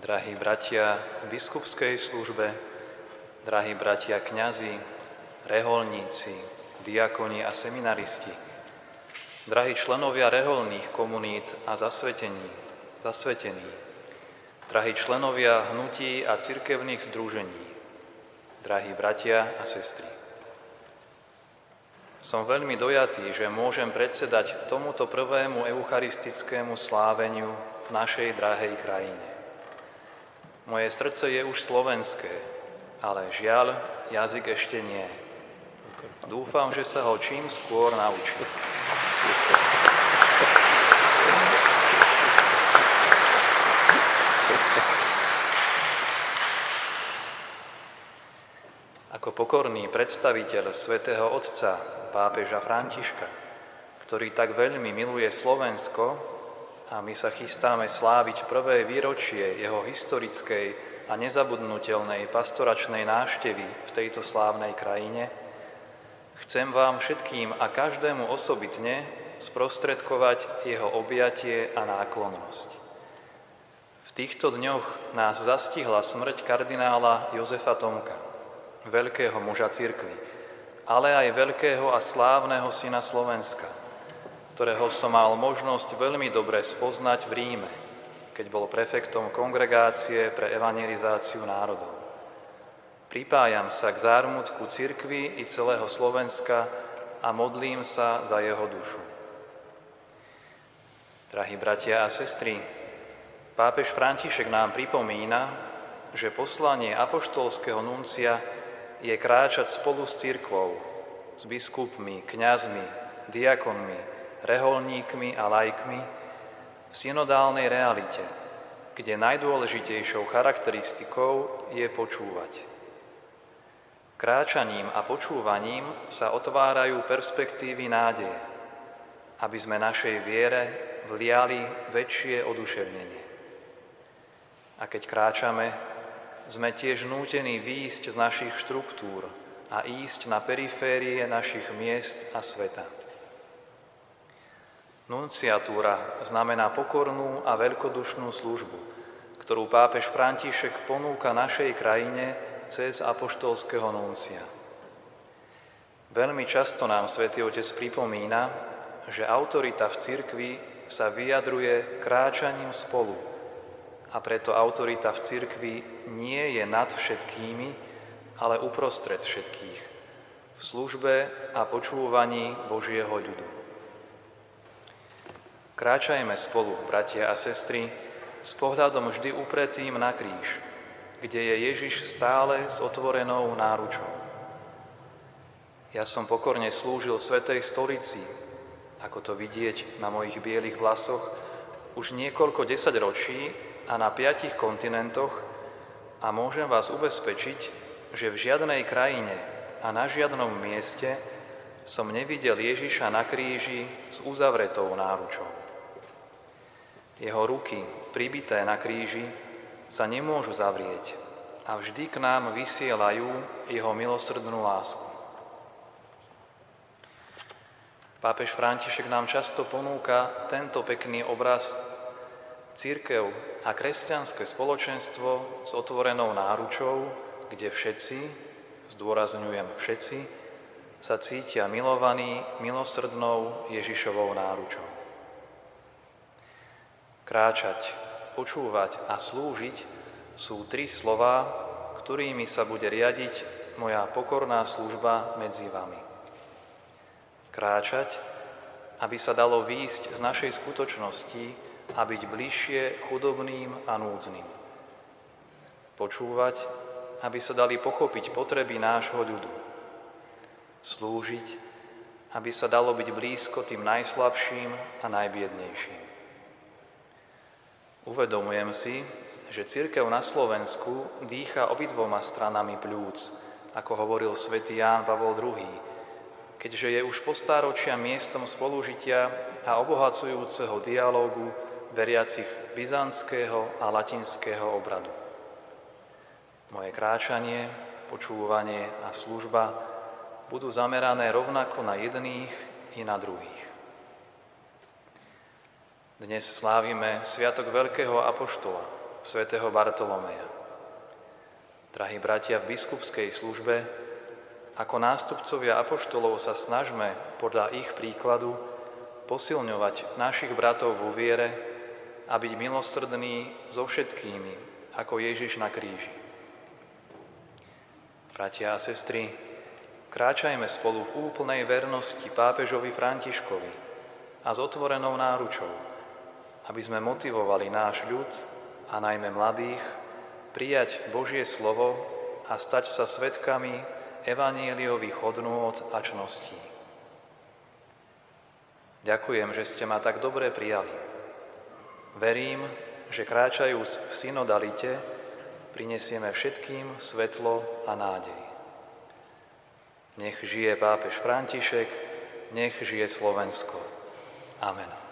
drahí bratia v biskupskej službe, drahí bratia kňazi, reholníci, diakoni a seminaristi, drahí členovia reholných komunít a zasvetení, zasvetení, drahí členovia hnutí a cirkevných združení, drahí bratia a sestry. Som veľmi dojatý, že môžem predsedať tomuto prvému eucharistickému sláveniu v našej drahej krajine. Moje srdce je už slovenské, ale žiaľ, jazyk ešte nie. Dúfam, že sa ho čím skôr naučím. Ako pokorný predstaviteľ svätého Otca pápeža Františka, ktorý tak veľmi miluje Slovensko a my sa chystáme sláviť prvé výročie jeho historickej a nezabudnutelnej pastoračnej náštevy v tejto slávnej krajine, chcem vám všetkým a každému osobitne sprostredkovať jeho objatie a náklonnosť. V týchto dňoch nás zastihla smrť kardinála Jozefa Tomka, veľkého muža cirkvi, ale aj veľkého a slávneho syna Slovenska, ktorého som mal možnosť veľmi dobre spoznať v Ríme, keď bol prefektom kongregácie pre evangelizáciu národov. Pripájam sa k zármutku cirkvy i celého Slovenska a modlím sa za jeho dušu. Drahí bratia a sestry, pápež František nám pripomína, že poslanie apoštolského nuncia je kráčať spolu s církvou, s biskupmi, kňazmi, diakonmi, reholníkmi a lajkmi v synodálnej realite, kde najdôležitejšou charakteristikou je počúvať. Kráčaním a počúvaním sa otvárajú perspektívy nádeje, aby sme našej viere vliali väčšie oduševnenie. A keď kráčame, sme tiež nútení výjsť z našich štruktúr a ísť na periférie našich miest a sveta. Nunciatúra znamená pokornú a veľkodušnú službu, ktorú pápež František ponúka našej krajine cez apoštolského nuncia. Veľmi často nám svätý Otec pripomína, že autorita v cirkvi sa vyjadruje kráčaním spolu – a preto autorita v cirkvi nie je nad všetkými, ale uprostred všetkých, v službe a počúvaní Božieho ľudu. Kráčajme spolu, bratia a sestry, s pohľadom vždy upretým na kríž, kde je Ježiš stále s otvorenou náručou. Ja som pokorne slúžil Svetej stolici, ako to vidieť na mojich bielých vlasoch, už niekoľko desaťročí a na piatich kontinentoch a môžem vás ubezpečiť, že v žiadnej krajine a na žiadnom mieste som nevidel Ježiša na kríži s uzavretou náručou. Jeho ruky, pribité na kríži, sa nemôžu zavrieť a vždy k nám vysielajú jeho milosrdnú lásku. Pápež František nám často ponúka tento pekný obraz Církev a kresťanské spoločenstvo s otvorenou náručou, kde všetci, zdôrazňujem všetci, sa cítia milovaní milosrdnou Ježišovou náručou. Kráčať, počúvať a slúžiť sú tri slova, ktorými sa bude riadiť moja pokorná služba medzi vami. Kráčať, aby sa dalo výjsť z našej skutočnosti, a byť bližšie chudobným a núdznym. Počúvať, aby sa dali pochopiť potreby nášho ľudu. Slúžiť, aby sa dalo byť blízko tým najslabším a najbiednejším. Uvedomujem si, že církev na Slovensku dýcha obidvoma stranami plúc, ako hovoril svätý Ján Pavol II, keďže je už postáročia miestom spolužitia a obohacujúceho dialógu veriacich byzantského a latinského obradu. Moje kráčanie, počúvanie a služba budú zamerané rovnako na jedných i na druhých. Dnes slávime Sviatok Veľkého Apoštola, svätého Bartolomeja. Drahí bratia v biskupskej službe, ako nástupcovia apoštolov sa snažme podľa ich príkladu posilňovať našich bratov vo viere a byť milosrdní so všetkými, ako Ježiš na kríži. Bratia a sestry, kráčajme spolu v úplnej vernosti pápežovi Františkovi a s otvorenou náručou, aby sme motivovali náš ľud a najmä mladých prijať Božie slovo a stať sa svetkami evaníliových hodnôt a čností. Ďakujem, že ste ma tak dobre prijali. Verím, že kráčajúc v synodalite prinesieme všetkým svetlo a nádej. Nech žije pápež František, nech žije Slovensko. Amen.